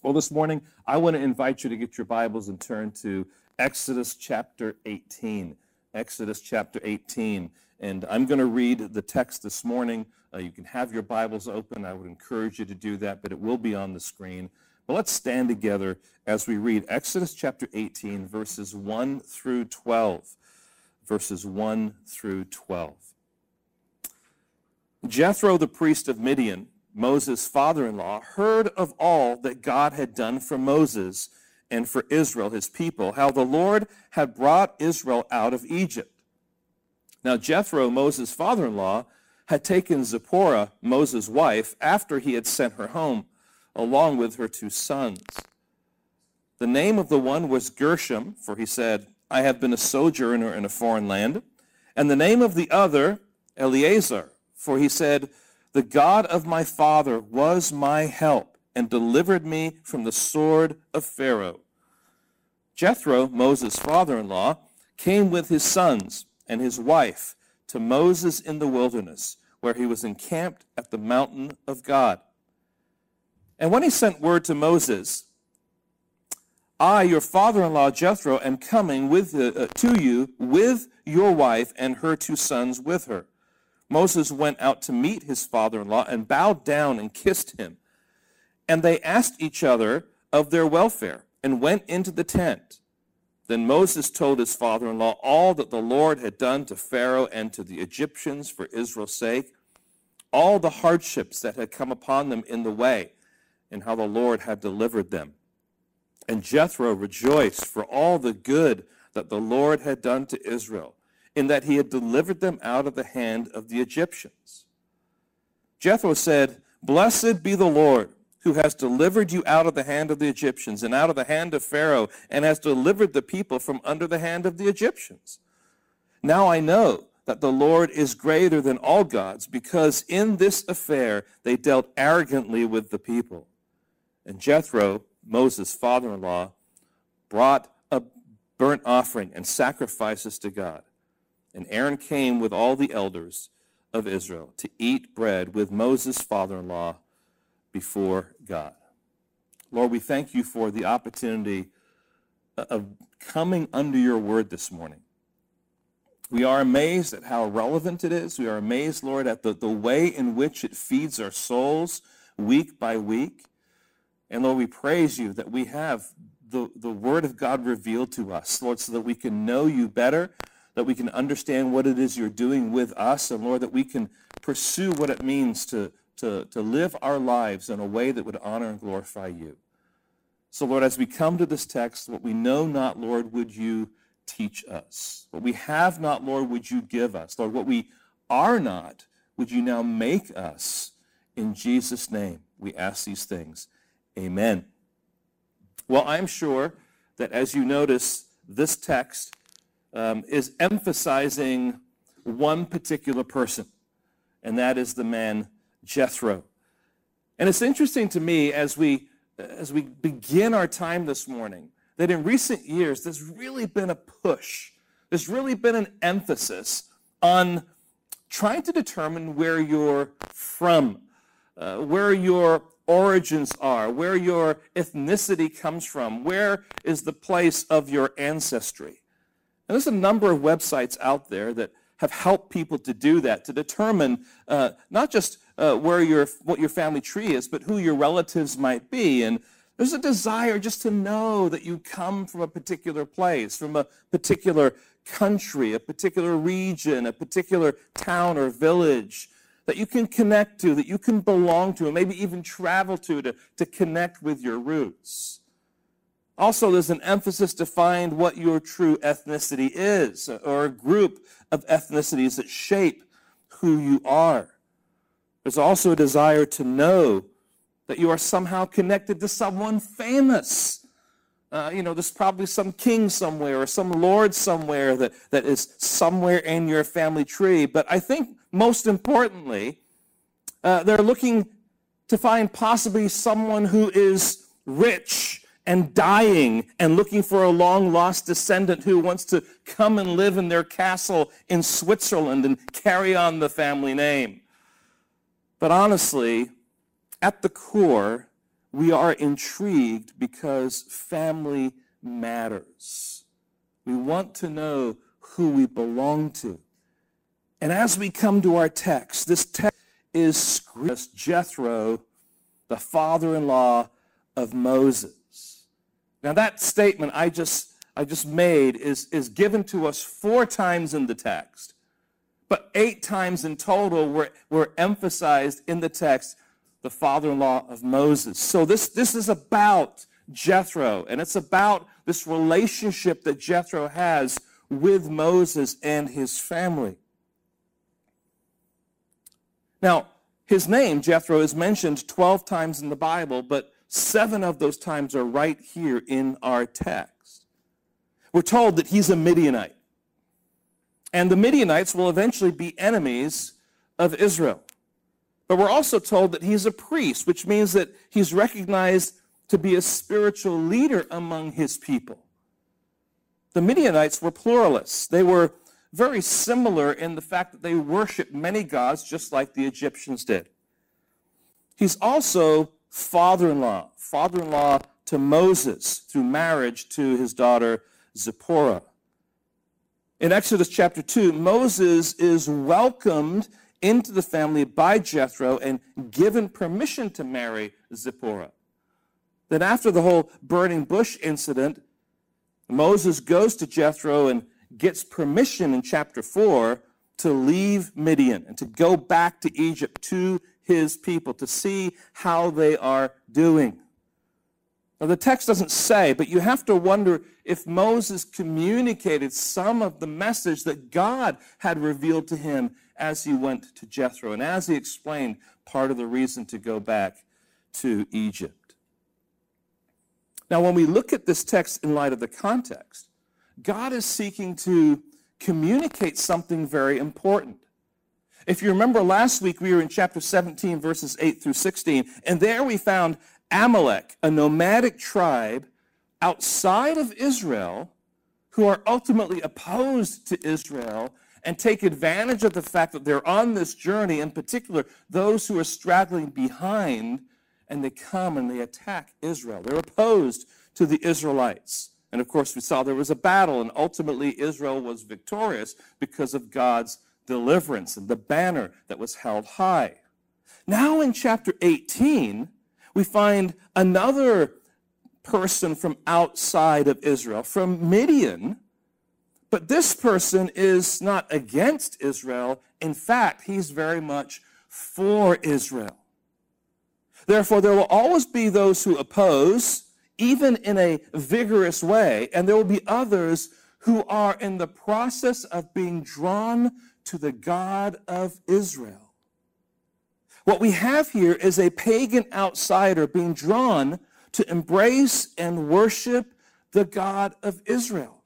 Well, this morning, I want to invite you to get your Bibles and turn to Exodus chapter 18. Exodus chapter 18. And I'm going to read the text this morning. Uh, you can have your Bibles open. I would encourage you to do that, but it will be on the screen. But let's stand together as we read Exodus chapter 18, verses 1 through 12. Verses 1 through 12. Jethro, the priest of Midian, Moses' father in law, heard of all that God had done for Moses and for Israel, his people, how the Lord had brought Israel out of Egypt. Now, Jethro, Moses' father in law, had taken Zipporah, Moses' wife, after he had sent her home, along with her two sons. The name of the one was Gershom, for he said, I have been a sojourner in a foreign land. And the name of the other, Eleazar, for he said, the God of my father was my help and delivered me from the sword of Pharaoh. Jethro, Moses' father in law, came with his sons and his wife to Moses in the wilderness, where he was encamped at the mountain of God. And when he sent word to Moses, I, your father in law Jethro, am coming with, uh, to you with your wife and her two sons with her. Moses went out to meet his father in law and bowed down and kissed him. And they asked each other of their welfare and went into the tent. Then Moses told his father in law all that the Lord had done to Pharaoh and to the Egyptians for Israel's sake, all the hardships that had come upon them in the way, and how the Lord had delivered them. And Jethro rejoiced for all the good that the Lord had done to Israel in that he had delivered them out of the hand of the Egyptians. Jethro said, Blessed be the Lord, who has delivered you out of the hand of the Egyptians and out of the hand of Pharaoh, and has delivered the people from under the hand of the Egyptians. Now I know that the Lord is greater than all gods, because in this affair they dealt arrogantly with the people. And Jethro, Moses' father in law, brought a burnt offering and sacrifices to God. And Aaron came with all the elders of Israel to eat bread with Moses' father in law before God. Lord, we thank you for the opportunity of coming under your word this morning. We are amazed at how relevant it is. We are amazed, Lord, at the, the way in which it feeds our souls week by week. And Lord, we praise you that we have the, the word of God revealed to us, Lord, so that we can know you better, that we can understand what it is you're doing with us, and Lord, that we can pursue what it means to, to, to live our lives in a way that would honor and glorify you. So, Lord, as we come to this text, what we know not, Lord, would you teach us? What we have not, Lord, would you give us? Lord, what we are not, would you now make us? In Jesus' name, we ask these things. Amen. Well, I'm sure that as you notice, this text um, is emphasizing one particular person, and that is the man Jethro. And it's interesting to me as we as we begin our time this morning that in recent years there's really been a push, there's really been an emphasis on trying to determine where you're from, uh, where your origins are, where your ethnicity comes from, where is the place of your ancestry. And there's a number of websites out there that have helped people to do that, to determine uh, not just uh, where your, what your family tree is, but who your relatives might be. And there's a desire just to know that you come from a particular place, from a particular country, a particular region, a particular town or village that you can connect to, that you can belong to, and maybe even travel to to, to connect with your roots. Also, there's an emphasis to find what your true ethnicity is, or a group of ethnicities that shape who you are. There's also a desire to know that you are somehow connected to someone famous. Uh, you know, there's probably some king somewhere or some lord somewhere that, that is somewhere in your family tree. But I think most importantly, uh, they're looking to find possibly someone who is rich and dying and looking for a long lost descendant who wants to come and live in their castle in Switzerland and carry on the family name. But honestly, at the core, we are intrigued because family matters. We want to know who we belong to. And as we come to our text, this text is Jethro, the father-in-law of Moses. Now that statement I just I just made is, is given to us four times in the text, but eight times in total were, were emphasized in the text the father-in-law of Moses. So this, this is about Jethro, and it's about this relationship that Jethro has with Moses and his family. Now, his name, Jethro, is mentioned 12 times in the Bible, but seven of those times are right here in our text. We're told that he's a Midianite. And the Midianites will eventually be enemies of Israel. But we're also told that he's a priest, which means that he's recognized to be a spiritual leader among his people. The Midianites were pluralists. They were very similar in the fact that they worshiped many gods, just like the Egyptians did. He's also father-in-law, father-in-law to Moses through marriage to his daughter Zipporah. In Exodus chapter 2, Moses is welcomed into the family by Jethro and given permission to marry Zipporah. Then after the whole burning bush incident, Moses goes to Jethro and gets permission in chapter 4 to leave Midian and to go back to Egypt to his people to see how they are doing. Now, the text doesn't say, but you have to wonder if Moses communicated some of the message that God had revealed to him as he went to Jethro and as he explained part of the reason to go back to Egypt. Now, when we look at this text in light of the context, God is seeking to communicate something very important. If you remember last week, we were in chapter 17, verses 8 through 16, and there we found Amalek, a nomadic tribe outside of Israel who are ultimately opposed to Israel and take advantage of the fact that they're on this journey, in particular, those who are straggling behind, and they come and they attack Israel. They're opposed to the Israelites. And of course, we saw there was a battle, and ultimately Israel was victorious because of God's deliverance and the banner that was held high. Now in chapter 18, we find another person from outside of Israel, from Midian. But this person is not against Israel. In fact, he's very much for Israel. Therefore, there will always be those who oppose, even in a vigorous way, and there will be others who are in the process of being drawn to the God of Israel. What we have here is a pagan outsider being drawn to embrace and worship the God of Israel.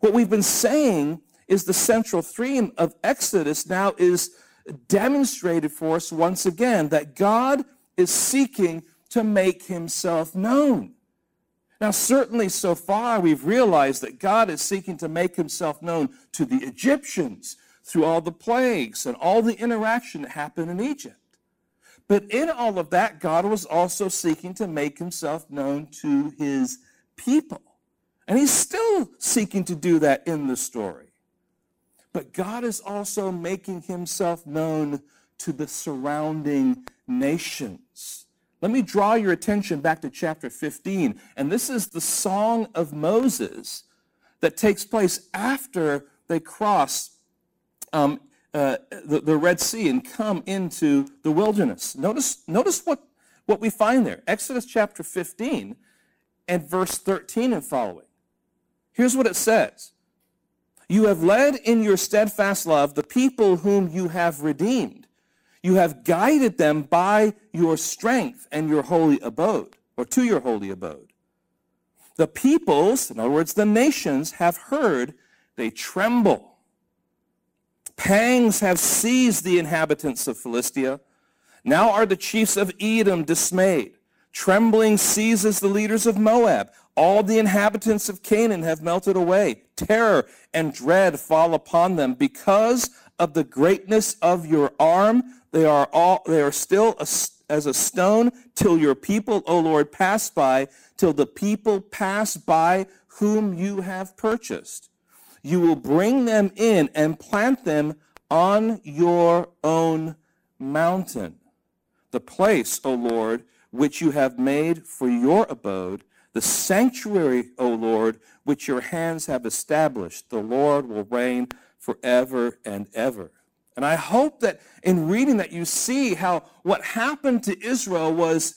What we've been saying is the central theme of Exodus now is demonstrated for us once again that God is seeking to make himself known. Now, certainly so far we've realized that God is seeking to make himself known to the Egyptians, through all the plagues and all the interaction that happened in Egypt. But in all of that, God was also seeking to make himself known to his people. And he's still seeking to do that in the story. But God is also making himself known to the surrounding nations. Let me draw your attention back to chapter 15. And this is the song of Moses that takes place after they cross um, uh, the, the Red Sea and come into the wilderness. Notice, notice what, what we find there. Exodus chapter 15 and verse 13 and following. Here's what it says. You have led in your steadfast love the people whom you have redeemed. You have guided them by your strength and your holy abode, or to your holy abode. The peoples, in other words, the nations, have heard, they tremble. Pangs have seized the inhabitants of Philistia. Now are the chiefs of Edom dismayed. Trembling seizes the leaders of Moab. All the inhabitants of Canaan have melted away. Terror and dread fall upon them because of the greatness of your arm. They are all they are still as a stone till your people, O Lord, pass by, till the people pass by whom you have purchased. You will bring them in and plant them on your own mountain, the place, O Lord, which you have made for your abode, the sanctuary, O Lord, which your hands have established. The Lord will reign forever and ever. And I hope that in reading that you see how what happened to Israel was,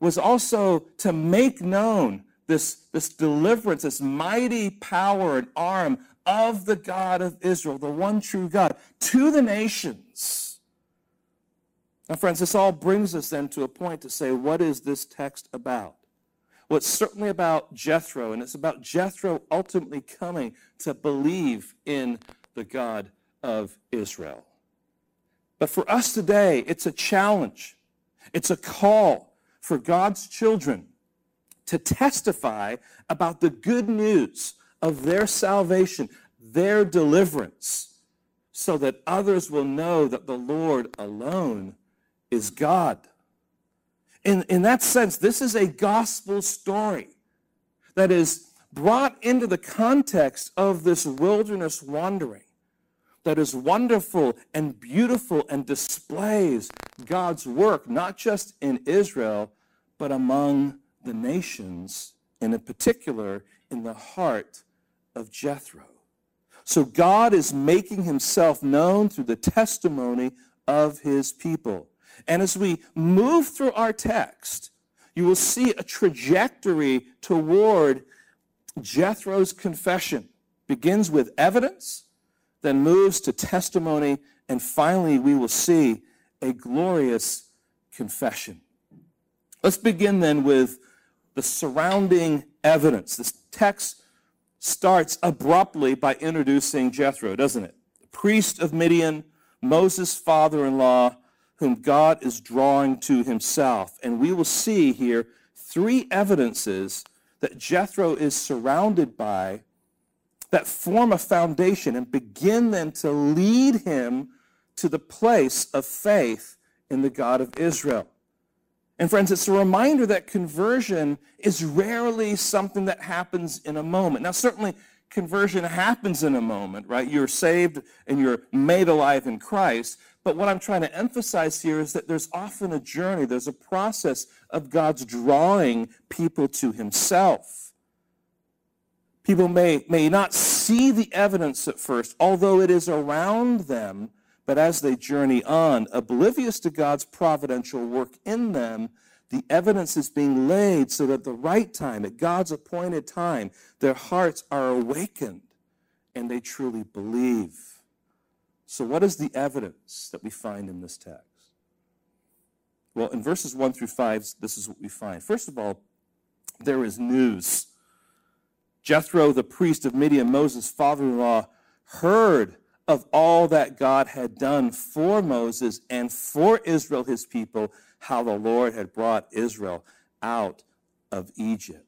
was also to make known this, this deliverance, this mighty power and arm of the God of Israel, the one true God, to the nations. Now, friends, this all brings us then to a point to say, what is this text about? Well, it's certainly about Jethro, and it's about Jethro ultimately coming to believe in the God of Israel. But for us today, it's a challenge. It's a call for God's children to testify about the good news of their salvation, their deliverance, so that others will know that the Lord alone is God. In, in that sense, this is a gospel story that is brought into the context of this wilderness wandering that is wonderful and beautiful and displays God's work, not just in Israel, but among the nations, and in particular in the heart of Jethro. So God is making himself known through the testimony of his people. And as we move through our text, you will see a trajectory toward Jethro's confession. Begins with evidence, then moves to testimony, and finally we will see a glorious confession. Let's begin then with the surrounding evidence. This text starts abruptly by introducing Jethro, doesn't it? The priest of Midian, Moses' father in law, whom God is drawing to himself. And we will see here three evidences that Jethro is surrounded by that form a foundation and begin then to lead him to the place of faith in the God of Israel. And friends, it's a reminder that conversion is rarely something that happens in a moment. Now, certainly conversion happens in a moment, right? You're saved and you're made alive in Christ. But what I'm trying to emphasize here is that there's often a journey, there's a process of God's drawing people to himself. People may, may not see the evidence at first, although it is around them, but as they journey on, oblivious to God's providential work in them, the evidence is being laid so that at the right time, at God's appointed time, their hearts are awakened and they truly believe. So, what is the evidence that we find in this text? Well, in verses 1 through 5, this is what we find. First of all, there is news. Jethro, the priest of Midian, Moses' father in law, heard of all that God had done for Moses and for Israel, his people, how the Lord had brought Israel out of Egypt.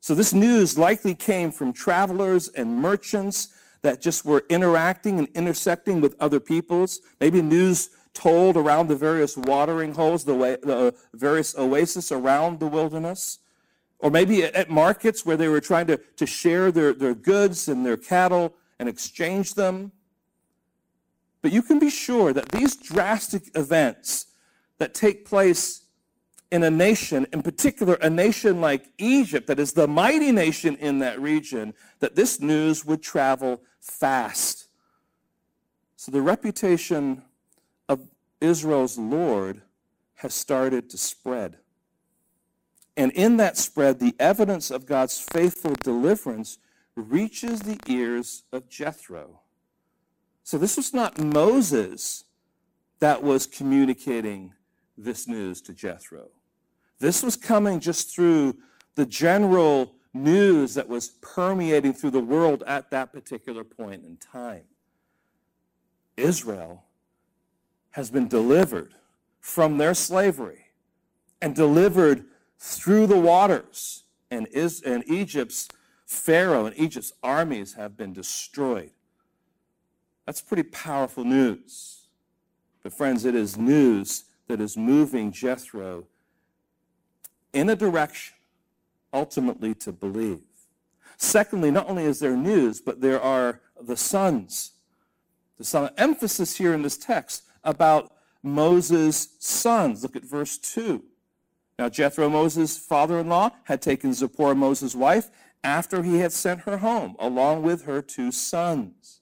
So this news likely came from travelers and merchants that just were interacting and intersecting with other peoples. Maybe news told around the various watering holes, the, way, the various oases around the wilderness. Or maybe at markets where they were trying to, to share their, their goods and their cattle and exchange them. But you can be sure that these drastic events that take place in a nation, in particular a nation like Egypt, that is the mighty nation in that region, that this news would travel fast. So the reputation of Israel's Lord has started to spread. And in that spread, the evidence of God's faithful deliverance reaches the ears of Jethro. So this was not Moses that was communicating this news to Jethro. This was coming just through the general news that was permeating through the world at that particular point in time. Israel has been delivered from their slavery and delivered through the waters, and, Egypt's Pharaoh and Egypt's armies have been destroyed. That's pretty powerful news. But, friends, it is news that is moving Jethro in a direction ultimately to believe. Secondly, not only is there news, but there are the sons. There's some emphasis here in this text about Moses' sons. Look at verse 2. Now, Jethro, Moses' father in law, had taken Zipporah, Moses' wife, after he had sent her home, along with her two sons.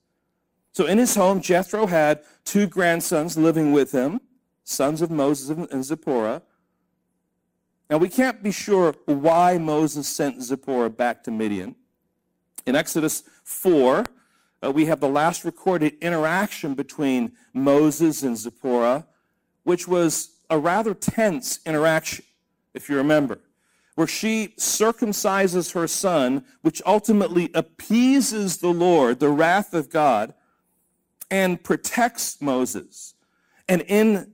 So in his home, Jethro had two grandsons living with him, sons of Moses and Zipporah. Now, we can't be sure why Moses sent Zipporah back to Midian. In Exodus 4, uh, we have the last recorded interaction between Moses and Zipporah, which was a rather tense interaction, if you remember where she circumcises her son, which ultimately appeases the Lord, the wrath of God, and protects Moses. And in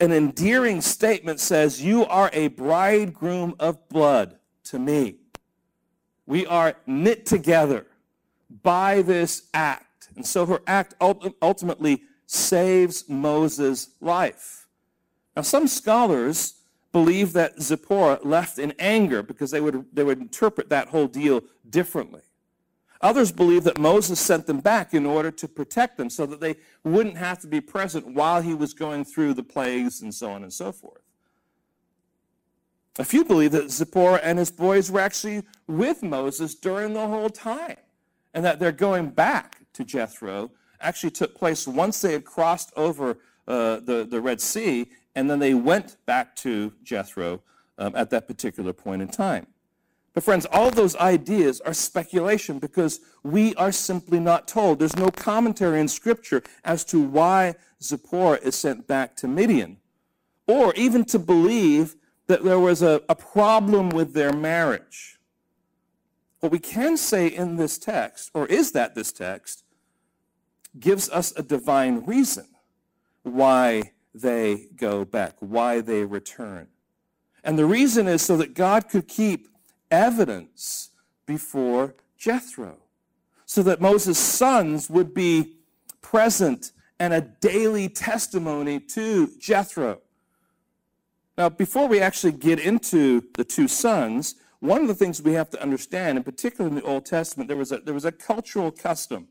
an endearing statement says, You are a bridegroom of blood to me. We are knit together by this act. And so her act ultimately saves Moses' life. Now, some scholars believe that Zipporah left in anger because they would, they would interpret that whole deal differently. Others believe that Moses sent them back in order to protect them so that they wouldn't have to be present while he was going through the plagues and so on and so forth. A few believe that Zipporah and his boys were actually with Moses during the whole time and that their going back to Jethro actually took place once they had crossed over uh, the, the Red Sea and then they went back to Jethro um, at that particular point in time. But, friends, all those ideas are speculation because we are simply not told. There's no commentary in Scripture as to why Zipporah is sent back to Midian, or even to believe that there was a, a problem with their marriage. What we can say in this text, or is that this text, gives us a divine reason why they go back, why they return. And the reason is so that God could keep evidence before Jethro, so that Moses' sons would be present and a daily testimony to Jethro. Now, before we actually get into the two sons, one of the things we have to understand, in particular in the Old Testament, there was a, there was a cultural custom.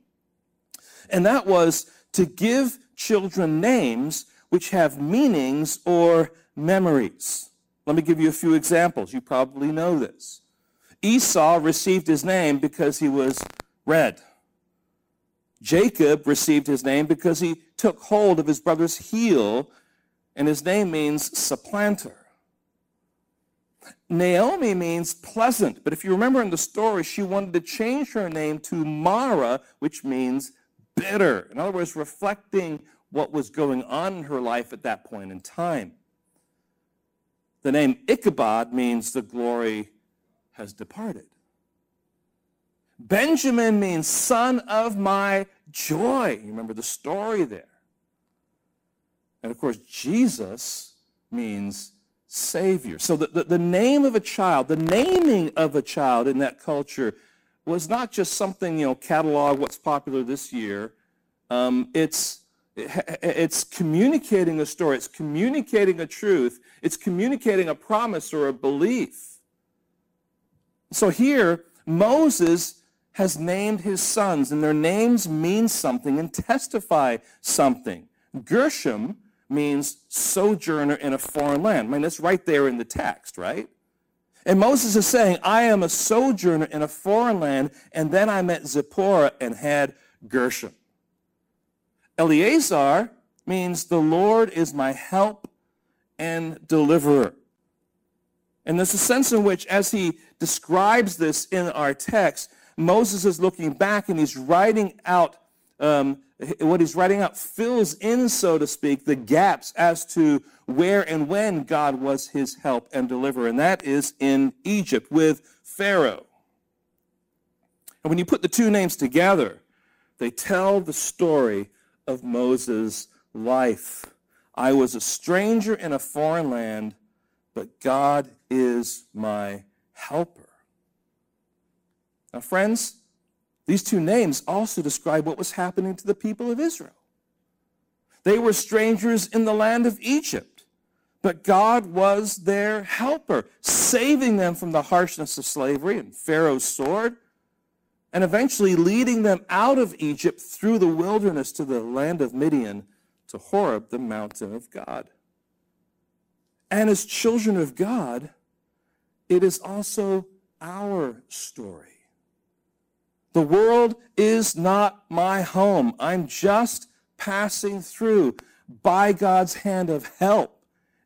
And that was to give children names which have meanings or memories. Let me give you a few examples. You probably know this. Esau received his name because he was red. Jacob received his name because he took hold of his brother's heel, and his name means supplanter. Naomi means pleasant, but if you remember in the story, she wanted to change her name to Mara, which means bitter. In other words, reflecting what was going on in her life at that point in time. The name Ichabod means the glory has departed. Benjamin means son of my joy. You remember the story there. And of course, Jesus means Savior. So the, the, the, name of a child, the naming of a child in that culture was not just something, you know, catalog what's popular this year. Um, it's it's communicating a story. It's communicating a truth. It's communicating a promise or a belief. So here, Moses has named his sons, and their names mean something and testify something. Gershom means sojourner in a foreign land. I mean, that's right there in the text, right? And Moses is saying, I am a sojourner in a foreign land, and then I met Zipporah and had Gershom. Eleazar means the Lord is my help and deliverer. And there's a sense in which, as he describes this in our text, Moses is looking back and he's writing out um, what he's writing out fills in, so to speak, the gaps as to where and when God was his help and deliverer. And that is in Egypt with Pharaoh. And when you put the two names together, they tell the story of Moses' life. I was a stranger in a foreign land, but God is my helper. Now, friends, These two names also describe what was happening to the people of Israel. They were strangers in the land of Egypt, but God was their helper, saving them from the harshness of slavery and Pharaoh's sword, and eventually leading them out of Egypt through the wilderness to the land of Midian to Horeb, the mountain of God. And as children of God, it is also our story. The world is not my home. I'm just passing through by God's hand of help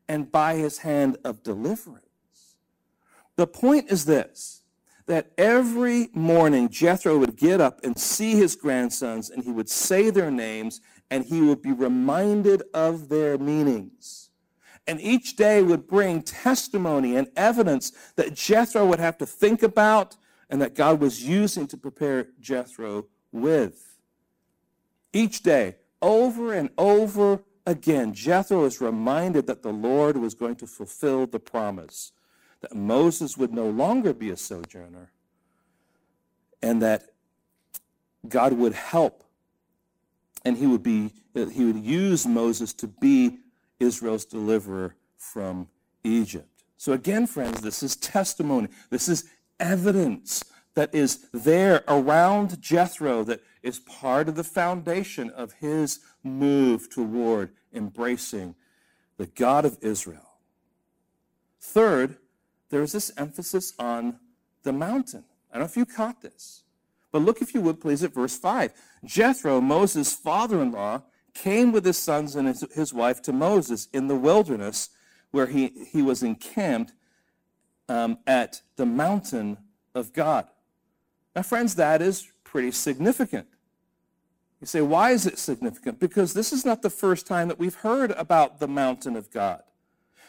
and by his hand of deliverance. The point is this that every morning Jethro would get up and see his grandsons and he would say their names and he would be reminded of their meanings. And each day would bring testimony and evidence that Jethro would have to think about and that God was using to prepare Jethro with. Each day, over and over again, Jethro is reminded that the Lord was going to fulfill the promise, that Moses would no longer be a sojourner, and that God would help, and he would be he would use Moses to be Israel's deliverer from Egypt. So again, friends, this is testimony. This is evidence that is there around Jethro that is part of the foundation of his move toward embracing the God of Israel. Third, there is this emphasis on the mountain. I don't know if you caught this, but look, if you would, please, at verse 5. Jethro, Moses' father in law, came with his sons and his, his wife to Moses in the wilderness where he, he was encamped um, at the mountain of God. Now, friends, that is pretty significant. You say, why is it significant? Because this is not the first time that we've heard about the mountain of God.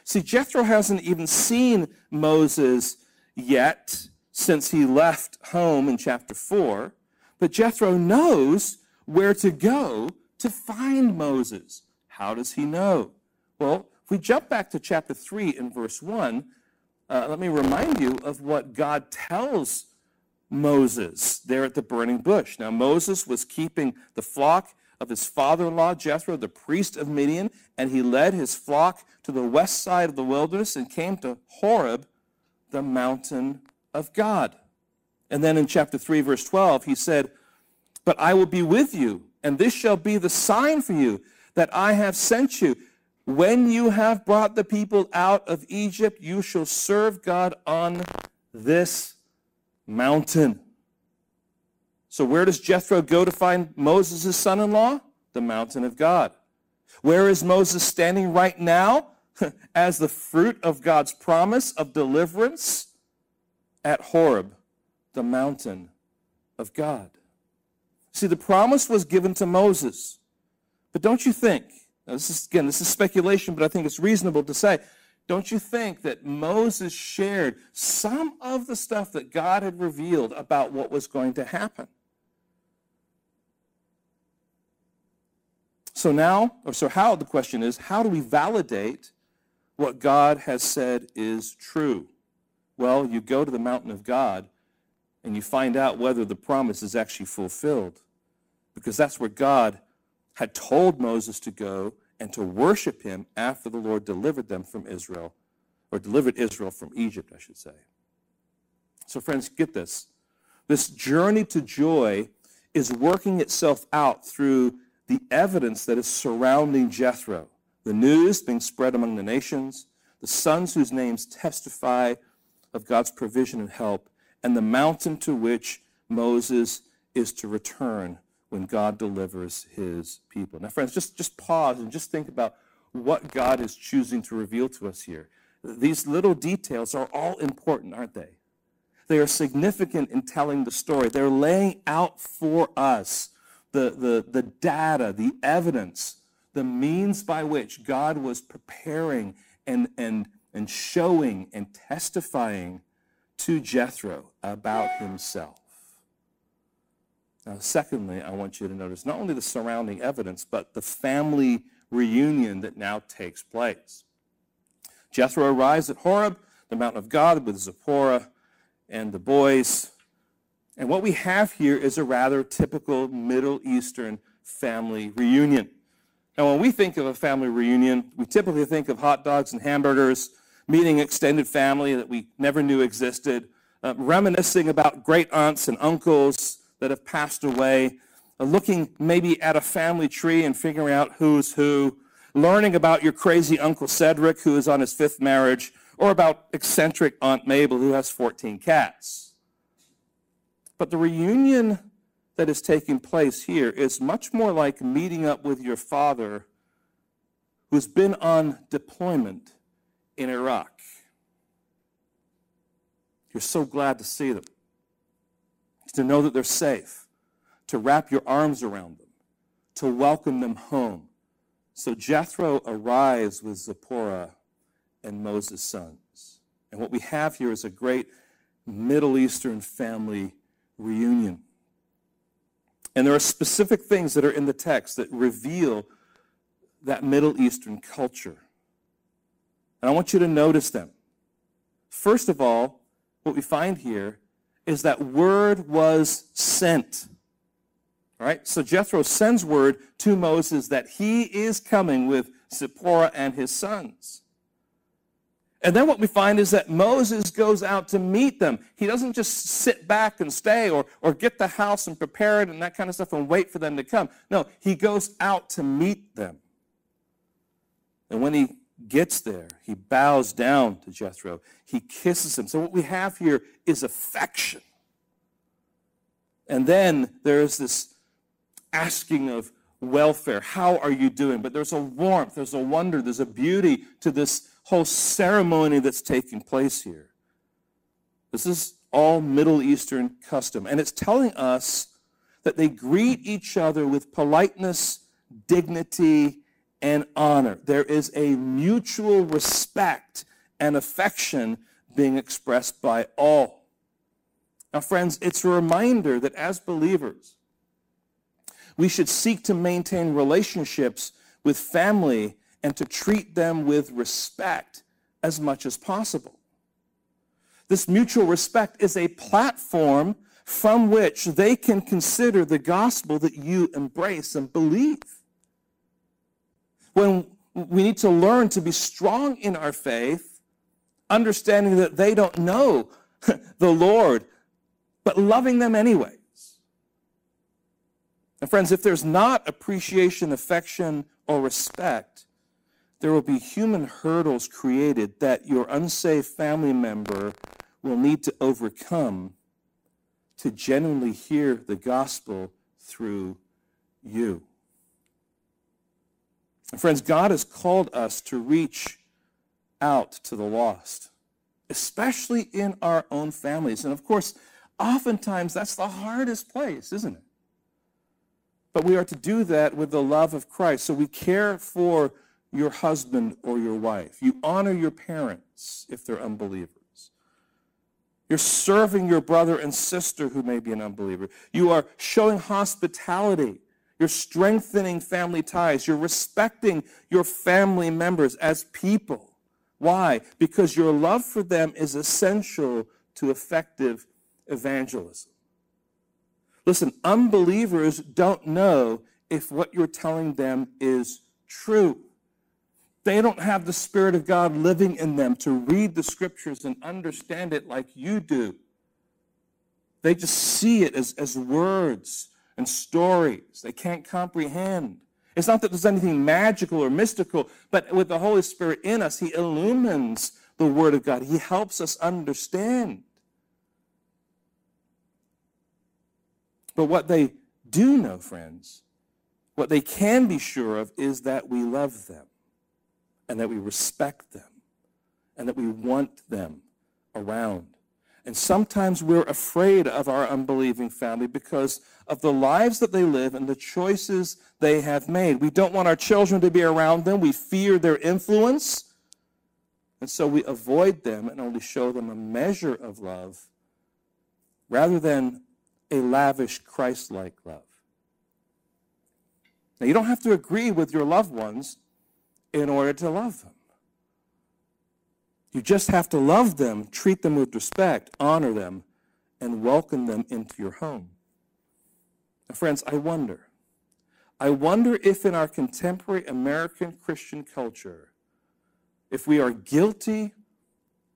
See, Jethro hasn't even seen Moses yet since he left home in chapter 4, but Jethro knows where to go to find Moses. How does he know? Well, if we jump back to chapter 3 in verse 1, uh, let me remind you of what God tells Moses there at the burning bush. Now, Moses was keeping the flock of his father in law, Jethro, the priest of Midian, and he led his flock to the west side of the wilderness and came to Horeb, the mountain of God. And then in chapter 3, verse 12, he said, But I will be with you, and this shall be the sign for you that I have sent you. When you have brought the people out of Egypt, you shall serve God on this mountain. So, where does Jethro go to find Moses' son in law? The mountain of God. Where is Moses standing right now as the fruit of God's promise of deliverance? At Horeb, the mountain of God. See, the promise was given to Moses. But don't you think this is, again, this is speculation, but I think it's reasonable to say, don't you think that Moses shared some of the stuff that God had revealed about what was going to happen? So now, or so how, the question is, how do we validate what God has said is true? Well, you go to the mountain of God and you find out whether the promise is actually fulfilled. Because that's where God had told Moses to go and to worship him after the Lord delivered them from Israel, or delivered Israel from Egypt, I should say. So, friends, get this. This journey to joy is working itself out through the evidence that is surrounding Jethro. The news being spread among the nations, the sons whose names testify of God's provision and help, and the mountain to which Moses is to return when God delivers his people. Now, friends, just, just pause and just think about what God is choosing to reveal to us here. These little details are all important, aren't they? They are significant in telling the story. They're laying out for us the, the, the data, the evidence, the means by which God was preparing and, and, and showing and testifying to Jethro about himself. Now, secondly, I want you to notice not only the surrounding evidence, but the family reunion that now takes place. Jethro arrives at Horeb, the mountain of God, with Zipporah and the boys, And what we have here is a rather typical Middle Eastern family reunion. Now, when we think of a family reunion, we typically think of hot dogs and hamburgers, meeting extended family that we never knew existed, uh, reminiscing about great aunts and uncles that have passed away, uh, looking maybe at a family tree and figuring out who's who, learning about your crazy Uncle Cedric who is on his fifth marriage, or about eccentric Aunt Mabel who has 14 cats. But the reunion that is taking place here is much more like meeting up with your father who's been on deployment in Iraq. You're so glad to see them, to know that they're safe, to wrap your arms around them, to welcome them home. So Jethro arrives with Zipporah and Moses' sons. And what we have here is a great Middle Eastern family reunion. And there are specific things that are in the text that reveal that Middle Eastern culture. And I want you to notice them. First of all, what we find here is that word was sent. All right? So Jethro sends word to Moses that he is coming with Zipporah and his sons. And then what we find is that Moses goes out to meet them. He doesn't just sit back and stay or, or get the house and prepare it and that kind of stuff and wait for them to come. No, he goes out to meet them. And when he gets there, he bows down to Jethro. He kisses him. So what we have here is affection. And then there's this asking of welfare. How are you doing? But there's a warmth, there's a wonder, there's a beauty to this whole ceremony that's taking place here. This is all Middle Eastern custom. And it's telling us that they greet each other with politeness, dignity, and honor. There is a mutual respect and affection being expressed by all. Now, friends, it's a reminder that as believers, we should seek to maintain relationships with family and to treat them with respect as much as possible. This mutual respect is a platform from which they can consider the gospel that you embrace and believe. When we need to learn to be strong in our faith, understanding that they don't know the Lord, but loving them anyways. And friends, if there's not appreciation, affection, or respect, there will be human hurdles created that your unsafe family member will need to overcome to genuinely hear the gospel through you. Friends, God has called us to reach out to the lost, especially in our own families. And of course, oftentimes that's the hardest place, isn't it? But we are to do that with the love of Christ. So we care for your husband or your wife. You honor your parents if they're unbelievers. You're serving your brother and sister who may be an unbeliever. You are showing hospitality. You're strengthening family ties. You're respecting your family members as people. Why? Because your love for them is essential to effective evangelism. Listen, unbelievers don't know if what you're telling them is true. They don't have the Spirit of God living in them to read the scriptures and understand it like you do. They just see it as, as words and stories they can't comprehend. It's not that there's anything magical or mystical, but with the Holy Spirit in us, He illumines the Word of God. He helps us understand. But what they do know, friends, what they can be sure of is that we love them and that we respect them and that we want them around. And sometimes we're afraid of our unbelieving family because of the lives that they live and the choices they have made. We don't want our children to be around them. We fear their influence. And so we avoid them and only show them a measure of love rather than a lavish Christ like love. Now, you don't have to agree with your loved ones in order to love them. You just have to love them, treat them with respect, honor them, and welcome them into your home. Now, friends, I wonder. I wonder if in our contemporary American Christian culture, if we are guilty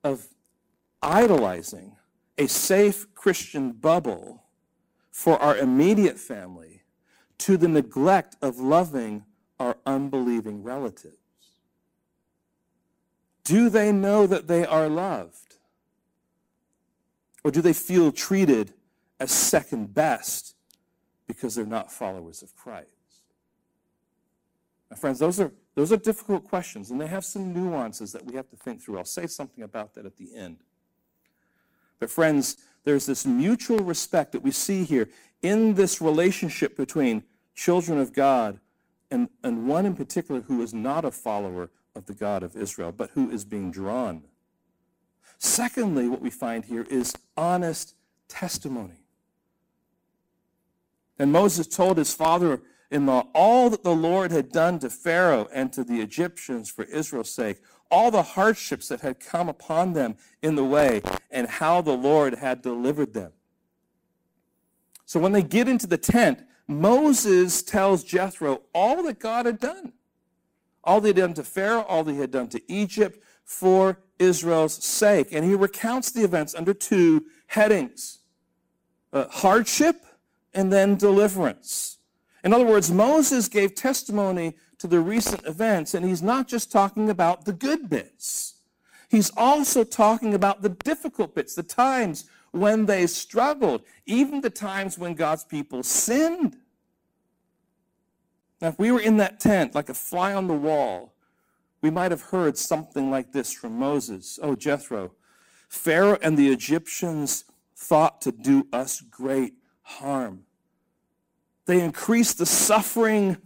of idolizing a safe Christian bubble for our immediate family to the neglect of loving our unbelieving relatives. Do they know that they are loved? Or do they feel treated as second best because they're not followers of Christ? Now, friends, those are, those are difficult questions, and they have some nuances that we have to think through. I'll say something about that at the end. But, friends, there's this mutual respect that we see here in this relationship between children of God and, and one in particular who is not a follower of the God of Israel, but who is being drawn. Secondly, what we find here is honest testimony. And Moses told his father in law all that the Lord had done to Pharaoh and to the Egyptians for Israel's sake, all the hardships that had come upon them in the way, and how the Lord had delivered them. So when they get into the tent, Moses tells Jethro all that God had done. All they had done to Pharaoh, all they had done to Egypt for Israel's sake. And he recounts the events under two headings uh, hardship and then deliverance. In other words, Moses gave testimony to the recent events, and he's not just talking about the good bits. He's also talking about the difficult bits, the times when they struggled, even the times when God's people sinned. Now, if we were in that tent like a fly on the wall, we might have heard something like this from Moses. Oh, Jethro, Pharaoh and the Egyptians thought to do us great harm. They increased the suffering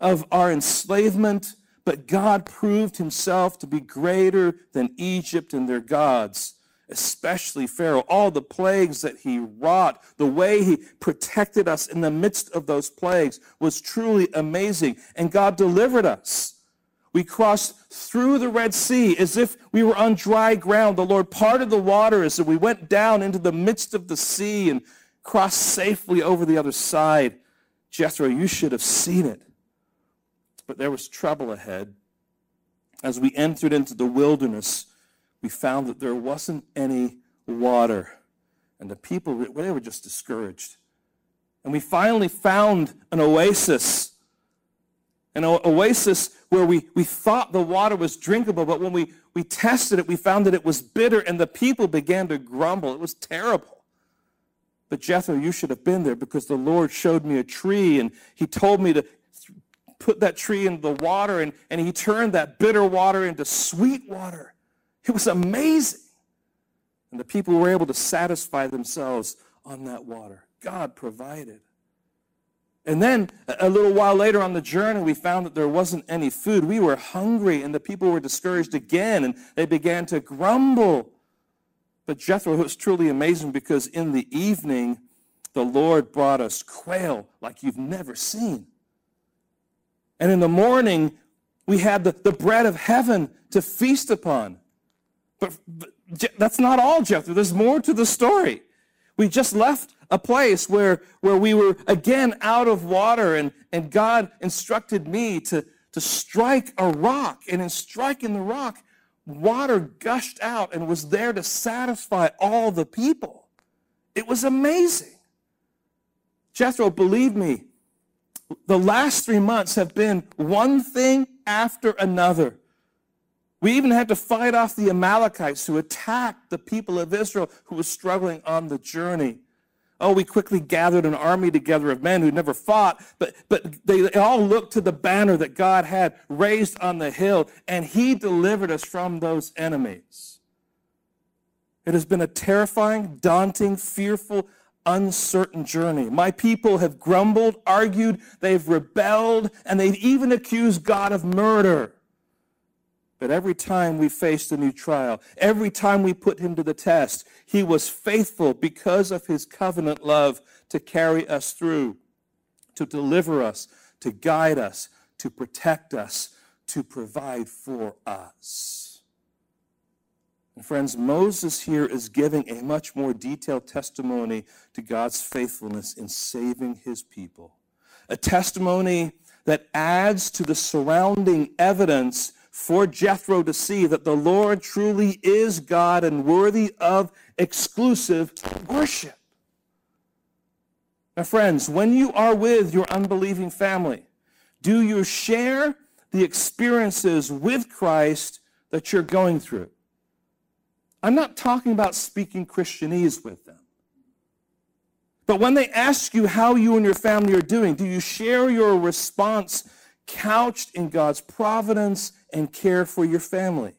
of our enslavement, but God proved himself to be greater than Egypt and their gods especially Pharaoh, all the plagues that he wrought, the way he protected us in the midst of those plagues was truly amazing. And God delivered us. We crossed through the Red Sea as if we were on dry ground. The Lord parted the waters and we went down into the midst of the sea and crossed safely over the other side. Jethro, you should have seen it. But there was trouble ahead. As we entered into the wilderness, we found that there wasn't any water. And the people, they were just discouraged. And we finally found an oasis. An oasis where we, we thought the water was drinkable, but when we, we tested it, we found that it was bitter, and the people began to grumble. It was terrible. But Jethro, you should have been there because the Lord showed me a tree, and he told me to put that tree in the water, and, and he turned that bitter water into sweet water. It was amazing. And the people were able to satisfy themselves on that water. God provided. And then a little while later on the journey, we found that there wasn't any food. We were hungry, and the people were discouraged again, and they began to grumble. But Jethro was truly amazing because in the evening, the Lord brought us quail like you've never seen. And in the morning, we had the, the bread of heaven to feast upon. But, but that's not all, Jethro. There's more to the story. We just left a place where, where we were again out of water, and, and God instructed me to, to strike a rock. And in striking the rock, water gushed out and was there to satisfy all the people. It was amazing. Jethro, believe me, the last three months have been one thing after another. We even had to fight off the Amalekites who attacked the people of Israel who were struggling on the journey. Oh, we quickly gathered an army together of men who never fought, but, but they all looked to the banner that God had raised on the hill, and He delivered us from those enemies. It has been a terrifying, daunting, fearful, uncertain journey. My people have grumbled, argued, they've rebelled, and they've even accused God of murder. But every time we faced a new trial, every time we put him to the test, he was faithful because of his covenant love to carry us through, to deliver us, to guide us, to protect us, to provide for us. And friends, Moses here is giving a much more detailed testimony to God's faithfulness in saving his people. A testimony that adds to the surrounding evidence for Jethro to see that the Lord truly is God and worthy of exclusive worship. Now, friends, when you are with your unbelieving family, do you share the experiences with Christ that you're going through? I'm not talking about speaking Christianese with them. But when they ask you how you and your family are doing, do you share your response couched in God's providence and care for your family?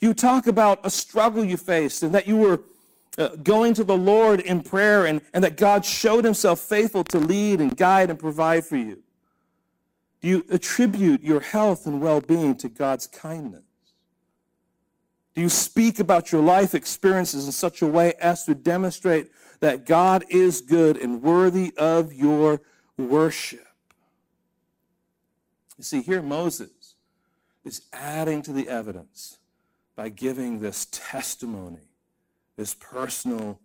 You talk about a struggle you faced and that you were uh, going to the Lord in prayer and, and that God showed himself faithful to lead and guide and provide for you. Do you attribute your health and well-being to God's kindness? Do you speak about your life experiences in such a way as to demonstrate that God is good and worthy of your worship? You see, here Moses is adding to the evidence by giving this testimony, this personal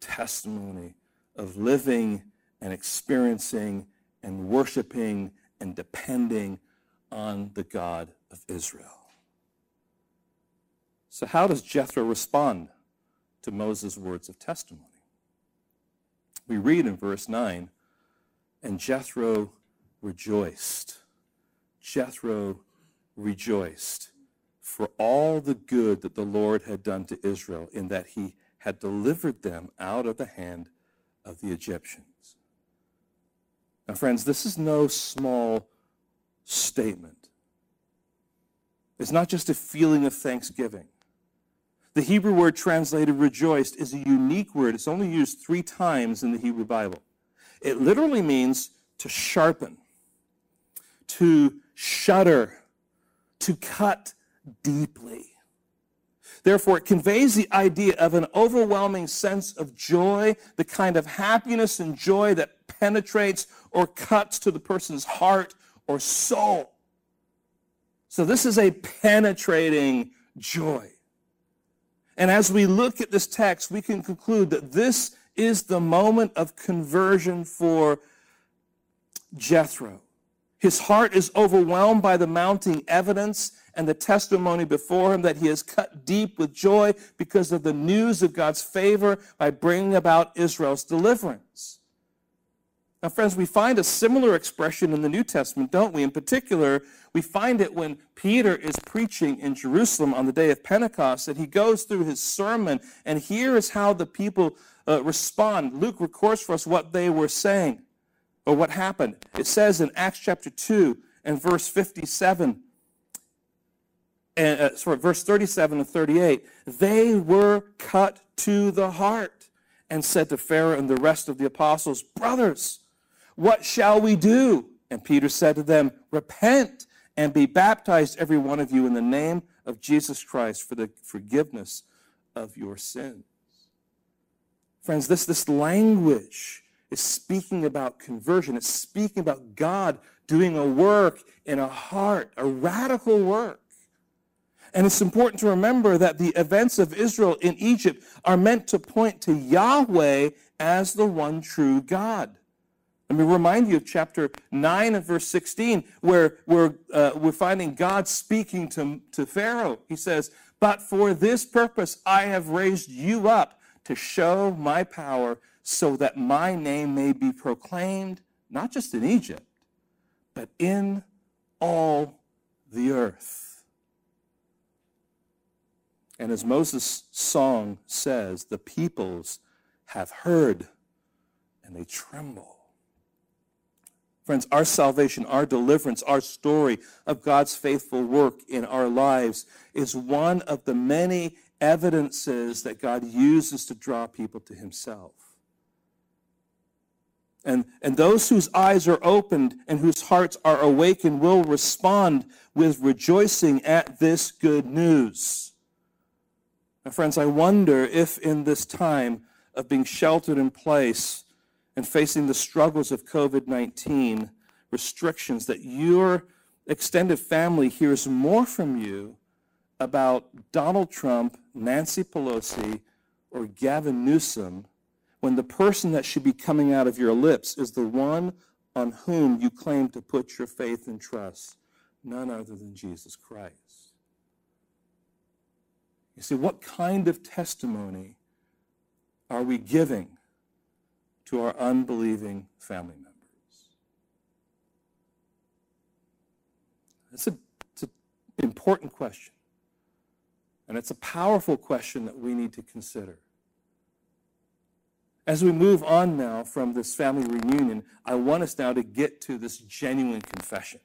testimony of living and experiencing and worshiping and depending on the God of Israel. So, how does Jethro respond to Moses' words of testimony? We read in verse 9, and Jethro rejoiced. Jethro rejoiced for all the good that the Lord had done to Israel in that he had delivered them out of the hand of the Egyptians. Now, friends, this is no small statement. It's not just a feeling of thanksgiving. The Hebrew word translated rejoiced is a unique word. It's only used three times in the Hebrew Bible. It literally means to sharpen, to shudder, to cut deeply. Therefore, it conveys the idea of an overwhelming sense of joy, the kind of happiness and joy that penetrates or cuts to the person's heart or soul. So this is a penetrating joy. And as we look at this text, we can conclude that this is the moment of conversion for Jethro. His heart is overwhelmed by the mounting evidence and the testimony before him that he is cut deep with joy because of the news of God's favor by bringing about Israel's deliverance. Now, friends, we find a similar expression in the New Testament, don't we? In particular, we find it when Peter is preaching in Jerusalem on the day of Pentecost, and he goes through his sermon, and here is how the people uh, respond. Luke records for us what they were saying, or what happened. It says in Acts chapter 2 and verse 57, and, uh, sorry, verse 37 and 38, they were cut to the heart and said to Pharaoh and the rest of the apostles, Brothers, what shall we do? And Peter said to them, Repent and be baptized, every one of you, in the name of Jesus Christ for the forgiveness of your sins. Friends, this, this language is speaking about conversion. It's speaking about God doing a work in a heart, a radical work. And it's important to remember that the events of Israel in Egypt are meant to point to Yahweh as the one true God. Let me remind you of chapter 9 and verse 16, where we're, uh, we're finding God speaking to, to Pharaoh. He says, But for this purpose I have raised you up to show my power so that my name may be proclaimed, not just in Egypt, but in all the earth. And as Moses' song says, the peoples have heard and they tremble. Friends, our salvation, our deliverance, our story of God's faithful work in our lives is one of the many evidences that God uses to draw people to himself. And, and those whose eyes are opened and whose hearts are awakened will respond with rejoicing at this good news. Now, friends, I wonder if in this time of being sheltered in place, and facing the struggles of COVID 19 restrictions, that your extended family hears more from you about Donald Trump, Nancy Pelosi, or Gavin Newsom when the person that should be coming out of your lips is the one on whom you claim to put your faith and trust, none other than Jesus Christ? You see, what kind of testimony are we giving to our unbelieving family members? It's, a, it's an important question. And it's a powerful question that we need to consider. As we move on now from this family reunion, I want us now to get to this genuine confession.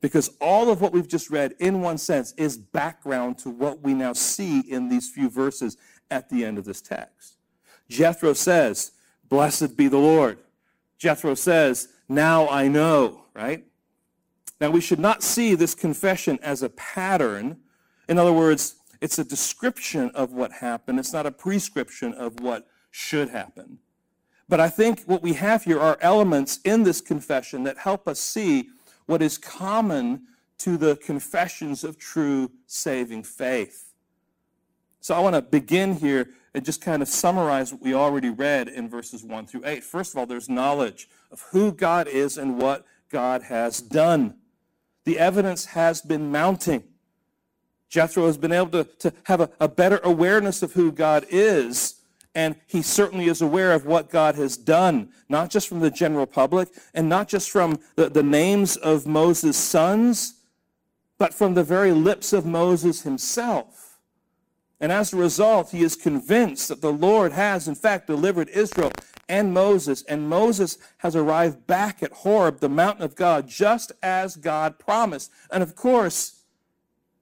Because all of what we've just read, in one sense, is background to what we now see in these few verses at the end of this text. Jethro says, Blessed be the Lord. Jethro says, Now I know, right? Now we should not see this confession as a pattern. In other words, it's a description of what happened, it's not a prescription of what should happen. But I think what we have here are elements in this confession that help us see what is common to the confessions of true saving faith. So I want to begin here and just kind of summarize what we already read in verses 1 through 8. First of all, there's knowledge of who God is and what God has done. The evidence has been mounting. Jethro has been able to, to have a, a better awareness of who God is and he certainly is aware of what God has done, not just from the general public and not just from the, the names of Moses' sons, but from the very lips of Moses himself. And as a result, he is convinced that the Lord has, in fact, delivered Israel and Moses, and Moses has arrived back at Horeb, the mountain of God, just as God promised. And of course,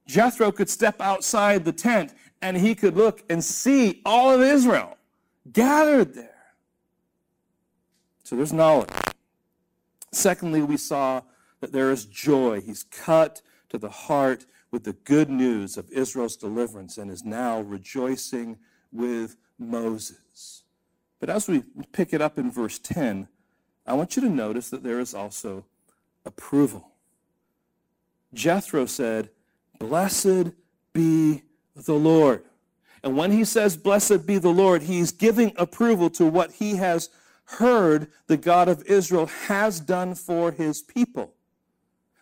Jethro could step outside the tent and he could look and see all of Israel gathered there. So there's knowledge. Secondly, we saw that there is joy. He's cut to the heart with the good news of Israel's deliverance and is now rejoicing with Moses. But as we pick it up in verse 10, I want you to notice that there is also approval. Jethro said, Blessed be the Lord. And when he says, Blessed be the Lord, he's giving approval to what he has heard the God of Israel has done for his people.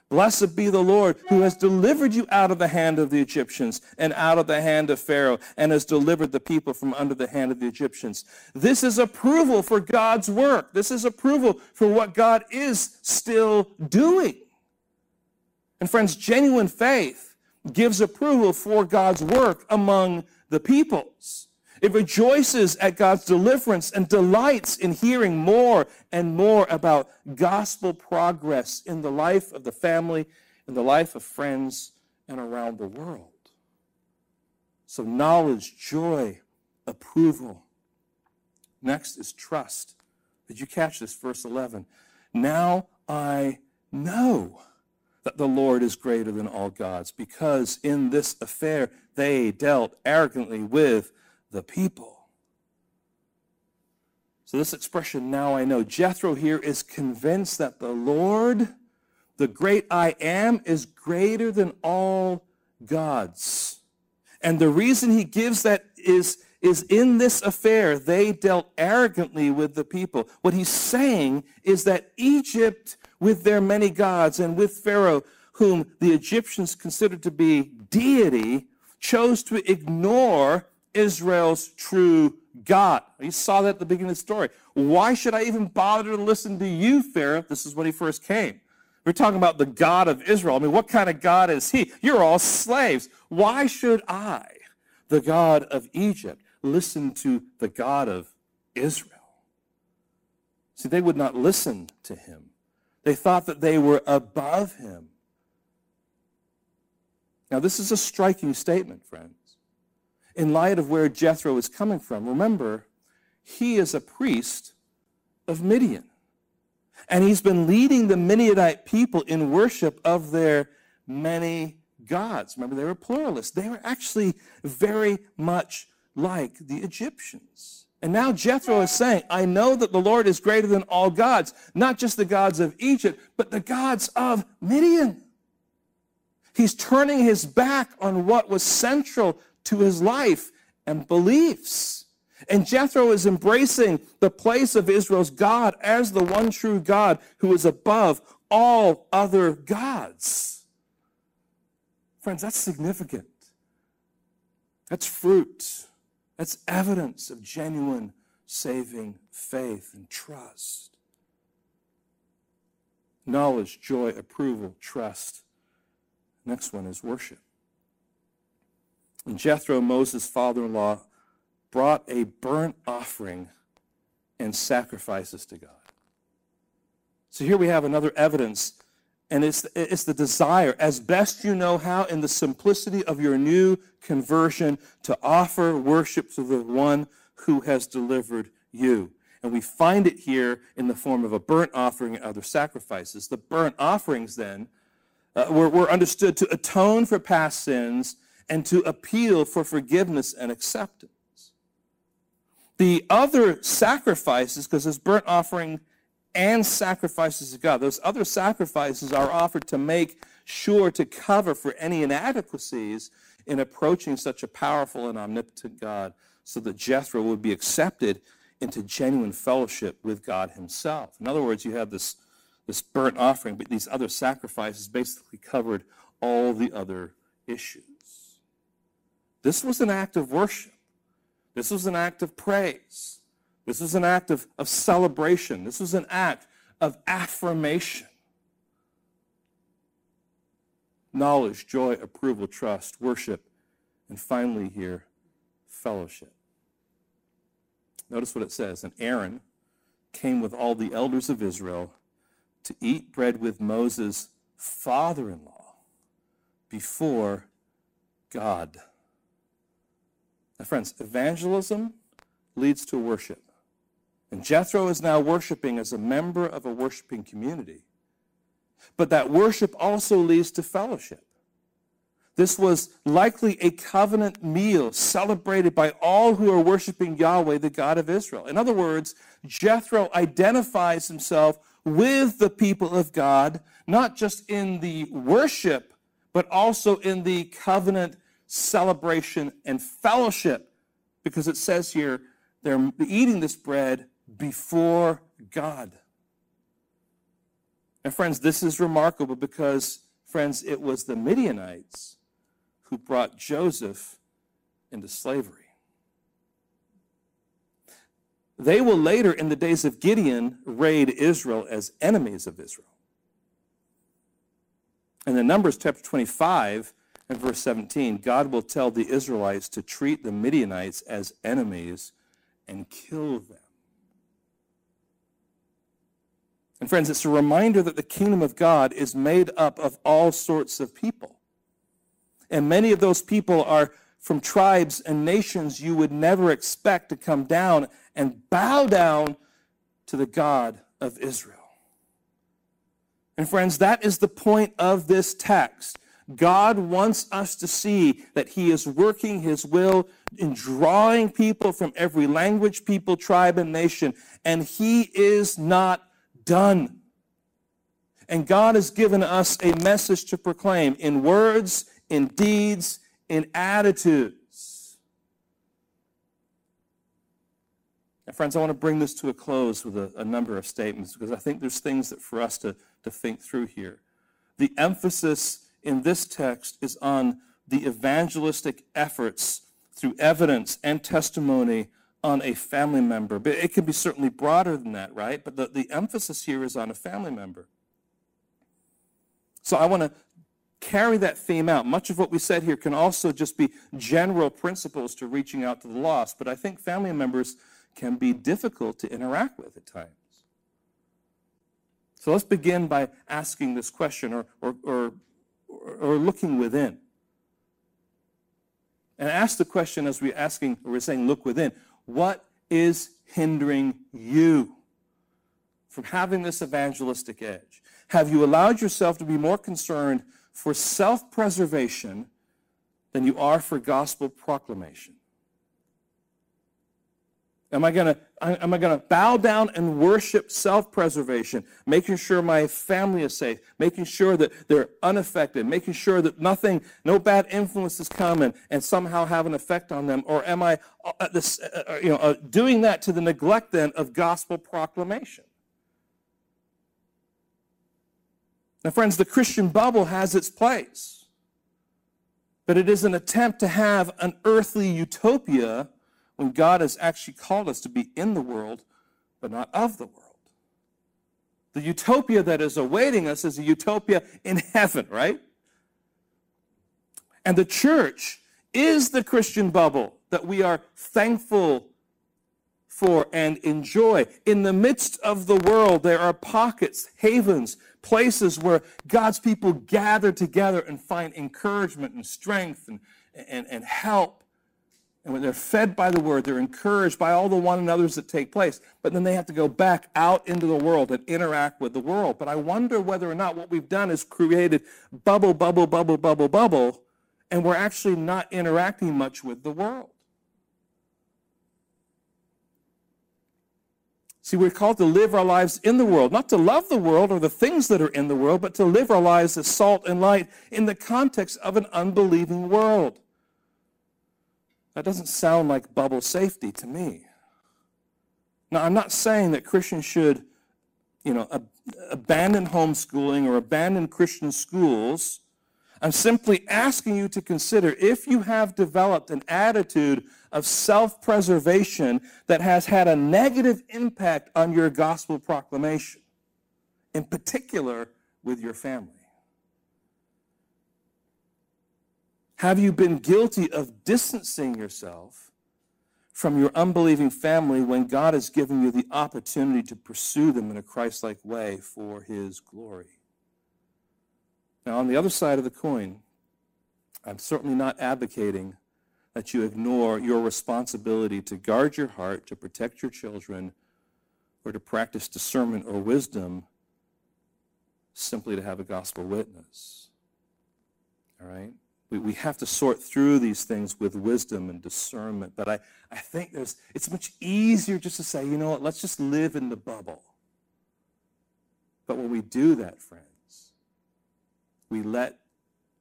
Blessed be the Lord who has delivered you out of the hand of the Egyptians and out of the hand of Pharaoh and has delivered the people from under the hand of the Egyptians. This is approval for God's work. This is approval for what God is still doing. And friends, genuine faith gives approval for God's work among the peoples. It rejoices at God's deliverance and delights in hearing more and more about gospel progress in the life of the family, in the life of friends, and around the world. So, knowledge, joy, approval. Next is trust. Did you catch this? Verse 11. Now I know that the Lord is greater than all gods, because in this affair they dealt arrogantly with the people. So, this expression, now I know, Jethro here is convinced that the Lord, the great I am, is greater than all gods. And the reason he gives that is, is in this affair, they dealt arrogantly with the people. What he's saying is that Egypt with their many gods and with Pharaoh, whom the Egyptians considered to be deity, chose to ignore Israel's true God. You saw that at the beginning of the story. Why should I even bother to listen to you, Pharaoh? This is when he first came. We're talking about the God of Israel. I mean, what kind of God is he? You're all slaves. Why should I, the God of Egypt, listen to the God of Israel? See, they would not listen to him. They thought that they were above him. Now, this is a striking statement, friends. In light of where Jethro is coming from, remember, he is a priest of Midian. And he's been leading the Midianite people in worship of their many gods. Remember, they were pluralists. They were actually very much like the Egyptians. And now Jethro is saying, I know that the Lord is greater than all gods, not just the gods of Egypt, but the gods of Midian. He's turning his back on what was central to his life and beliefs. And Jethro is embracing the place of Israel's God as the one true God who is above all other gods. Friends, that's significant. That's fruit. That's evidence of genuine saving faith and trust. Knowledge, joy, approval, trust. Next one is worship. And Jethro, Moses' father in law, brought a burnt offering and sacrifices to God. So here we have another evidence, and it's, it's the desire, as best you know how, in the simplicity of your new conversion, to offer worship to the one who has delivered you. And we find it here in the form of a burnt offering and other sacrifices. The burnt offerings, then, uh, were, were understood to atone for past sins and to appeal for forgiveness and acceptance. The other sacrifices, because there's burnt offering and sacrifices to God, those other sacrifices are offered to make sure to cover for any inadequacies in approaching such a powerful and omnipotent God so that Jethro would be accepted into genuine fellowship with God himself. In other words, you have this, this burnt offering, but these other sacrifices basically covered all the other issues. This was an act of worship. This was an act of praise. This was an act of, of celebration. This was an act of affirmation. Knowledge, joy, approval, trust, worship, and finally here, fellowship. Notice what it says. And Aaron came with all the elders of Israel to eat bread with Moses' father in law before God. Now, friends, evangelism leads to worship. And Jethro is now worshiping as a member of a worshiping community. But that worship also leads to fellowship. This was likely a covenant meal celebrated by all who are worshiping Yahweh, the God of Israel. In other words, Jethro identifies himself with the people of God, not just in the worship, but also in the covenant celebration and fellowship. Because it says here, they're eating this bread before God. And friends, this is remarkable because, friends, it was the Midianites who brought Joseph into slavery. They will later, in the days of Gideon, raid Israel as enemies of Israel. And in Numbers chapter 25 and verse 17, God will tell the Israelites to treat the Midianites as enemies and kill them. And friends, it's a reminder that the kingdom of God is made up of all sorts of people. And many of those people are from tribes and nations you would never expect to come down and bow down to the God of Israel. And friends, that is the point of this text. God wants us to see that He is working His will in drawing people from every language, people, tribe, and nation, and He is not done. And God has given us a message to proclaim in words in deeds, in attitudes. Now, friends, I want to bring this to a close with a, a number of statements because I think there's things that for us to, to think through here. The emphasis in this text is on the evangelistic efforts through evidence and testimony on a family member. But it can be certainly broader than that, right? But the, the emphasis here is on a family member. So I want to carry that theme out. Much of what we said here can also just be general principles to reaching out to the lost, but I think family members can be difficult to interact with at times. So let's begin by asking this question or, or, or, or looking within. And ask the question as we're asking, or we're saying, look within. What is hindering you from having this evangelistic edge? Have you allowed yourself to be more concerned for self preservation than you are for gospel proclamation. Am I going to am I going to bow down and worship self-preservation, making sure my family is safe, making sure that they're unaffected, making sure that nothing, no bad influences come and, and somehow have an effect on them, or am I uh, this, uh, uh you know, uh, doing that to the neglect then of gospel proclamation? Now, friends, the Christian bubble has its place, but it is an attempt to have an earthly utopia when God has actually called us to be in the world, but not of the world. The utopia that is awaiting us is a utopia in heaven, right? And the church is the Christian bubble that we are thankful for and enjoy. In the midst of the world, there are pockets, havens, places where God's people gather together and find encouragement and strength and, and, and help and when they're fed by the word, they're encouraged by all the one another's that take place. But then they have to go back out into the world and interact with the world. But I wonder whether or not what we've done is created bubble, bubble, bubble, bubble, bubble, and we're actually not interacting much with the world. See, we're called to live our lives in the world, not to love the world or the things that are in the world, but to live our lives as salt and light in the context of an unbelieving world. That doesn't sound like bubble safety to me. Now, I'm not saying that Christians should, you know, ab- abandon homeschooling or abandon Christian schools. I'm simply asking you to consider if you have developed an attitude of self preservation that has had a negative impact on your gospel proclamation, in particular with your family. Have you been guilty of distancing yourself from your unbelieving family when God has given you the opportunity to pursue them in a Christ like way for His glory? Now, on the other side of the coin, I'm certainly not advocating that you ignore your responsibility to guard your heart, to protect your children, or to practice discernment or wisdom simply to have a gospel witness. All right? We, we have to sort through these things with wisdom and discernment. But I, I think there's, it's much easier just to say, you know what, let's just live in the bubble. But when we do that, friends, we let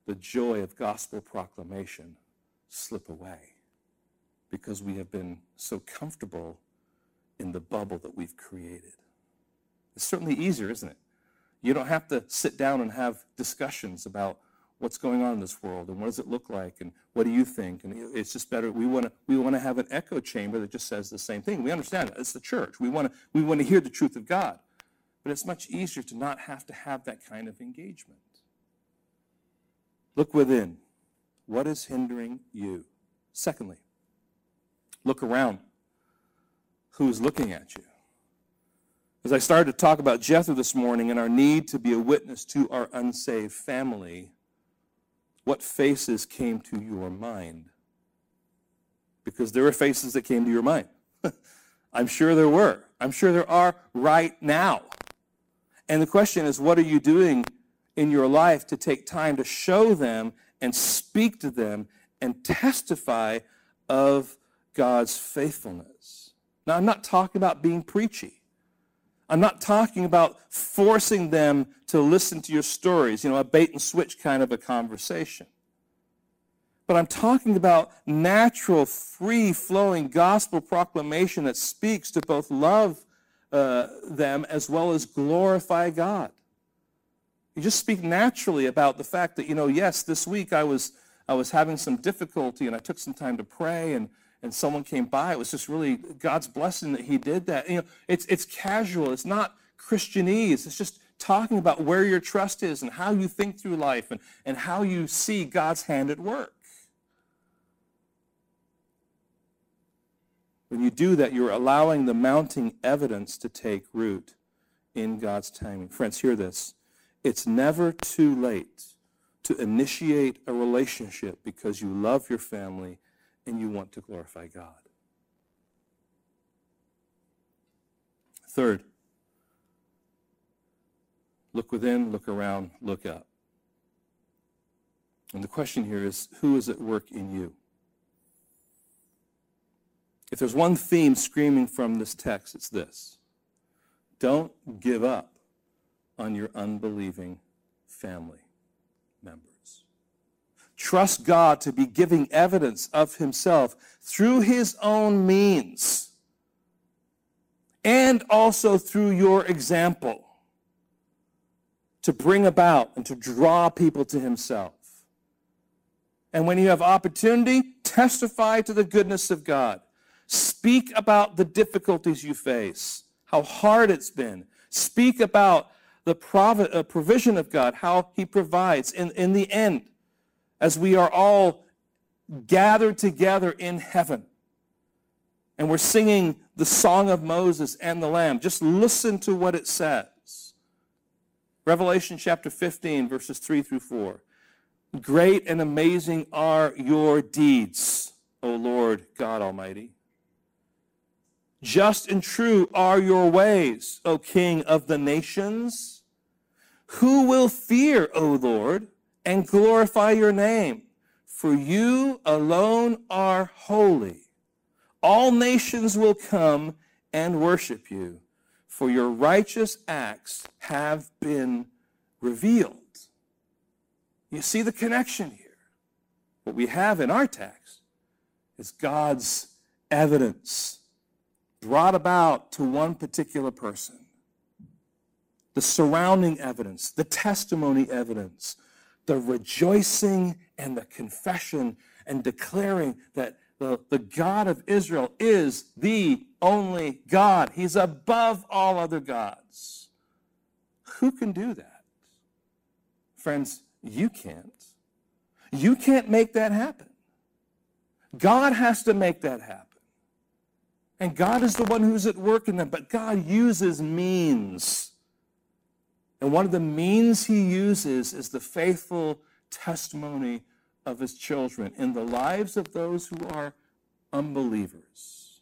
the joy of gospel proclamation slip away because we have been so comfortable in the bubble that we've created. It's certainly easier, isn't it? You don't have to sit down and have discussions about what's going on in this world and what does it look like and what do you think? And it's just better we want to we want to have an echo chamber that just says the same thing. We understand it's the church. We want to we want to hear the truth of god. But it's much easier to not have to have that kind of engagement. Look within. What is hindering you? Secondly look around. Who is looking at you? As i started to talk about jethro this morning and our need to be a witness to our unsaved family what faces came to your mind? Because there were faces that came to your mind. I'm sure there were. I'm sure there are right now. And the question is, what are you doing in your life to take time to show them and speak to them and testify of God's faithfulness? Now, I'm not talking about being preachy. I'm not talking about forcing them to listen to your stories, you know, a bait and switch kind of a conversation. But I'm talking about natural, free flowing gospel proclamation that speaks to both love uh, them as well as glorify God. You just speak naturally about the fact that, you know, yes, this week I was, I was having some difficulty and I took some time to pray and and someone came by. It was just really God's blessing that he did that. You know, it's, it's casual. It's not Christianese. It's just talking about where your trust is and how you think through life and, and how you see God's hand at work. When you do that, you're allowing the mounting evidence to take root in God's timing. Friends, hear this. It's never too late to initiate a relationship because you love your family and you want to glorify God. Third, look within, look around, look up. And the question here is who is at work in you? If there's one theme screaming from this text, it's this don't give up on your unbelieving family. Trust God to be giving evidence of Himself through His own means and also through your example to bring about and to draw people to Himself. And when you have opportunity, testify to the goodness of God. Speak about the difficulties you face, how hard it's been. Speak about the uh, provision of God, how He provides. In, in the end, as we are all gathered together in heaven, and we're singing the song of Moses and the Lamb, just listen to what it says. Revelation chapter 15, verses 3 through 4. Great and amazing are your deeds, O Lord God Almighty. Just and true are your ways, O King of the nations. Who will fear, O Lord, and glorify your name? For you alone are holy. All nations will come and worship you for your righteous acts have been revealed. You see the connection here. What we have in our text is God's evidence brought about to one particular person. The surrounding evidence, the testimony evidence, the rejoicing and the confession and declaring that the, the God of Israel is the only God. He's above all other gods. Who can do that? Friends, you can't. You can't make that happen. God has to make that happen. And God is the one who's at work in them, but God uses means. And one of the means he uses is the faithful testimony of his children in the lives of those who are unbelievers.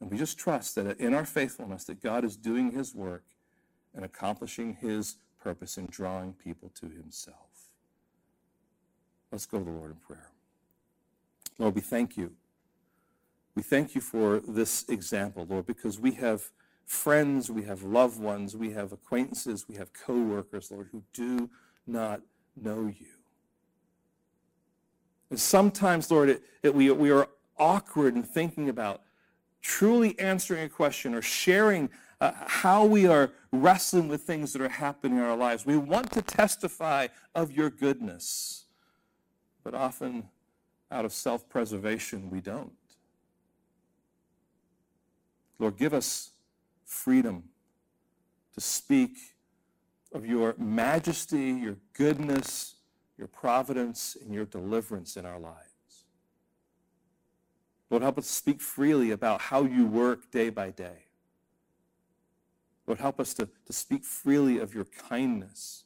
And we just trust that in our faithfulness that God is doing his work and accomplishing his purpose in drawing people to himself. Let's go to the Lord in prayer. Lord, we thank you. We thank you for this example, Lord, because we have friends, we have loved ones, we have acquaintances, we have co-workers, Lord, who do not know you. And sometimes, Lord, it, it, we, we are awkward in thinking about truly answering a question or sharing uh, how we are wrestling with things that are happening in our lives. We want to testify of your goodness, but often out of self preservation, we don't. Lord, give us freedom to speak of your majesty, your goodness, your providence, and your deliverance in our lives. Lord, help us speak freely about how you work day by day. Lord, help us to, to speak freely of your kindness.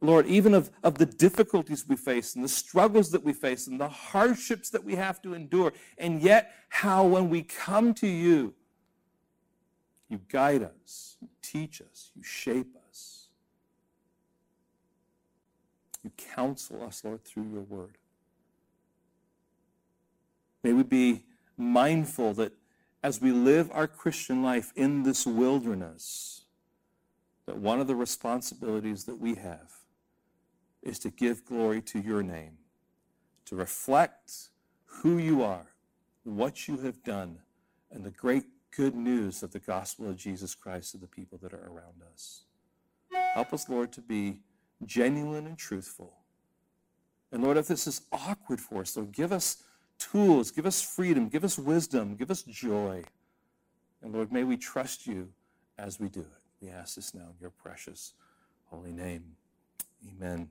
Lord, even of, of the difficulties we face and the struggles that we face and the hardships that we have to endure, and yet how when we come to you, you guide us, you teach us, you shape us. You counsel us, Lord, through your word. May we be mindful that as we live our Christian life in this wilderness, that one of the responsibilities that we have is to give glory to your name, to reflect who you are, what you have done, and the great good news of the gospel of Jesus Christ to the people that are around us. Help us, Lord, to be genuine and truthful. And Lord, if this is awkward for us, Lord, give us tools, give us freedom, give us wisdom, give us joy. And Lord, may we trust you as we do it. We ask this now in your precious holy name. Amen.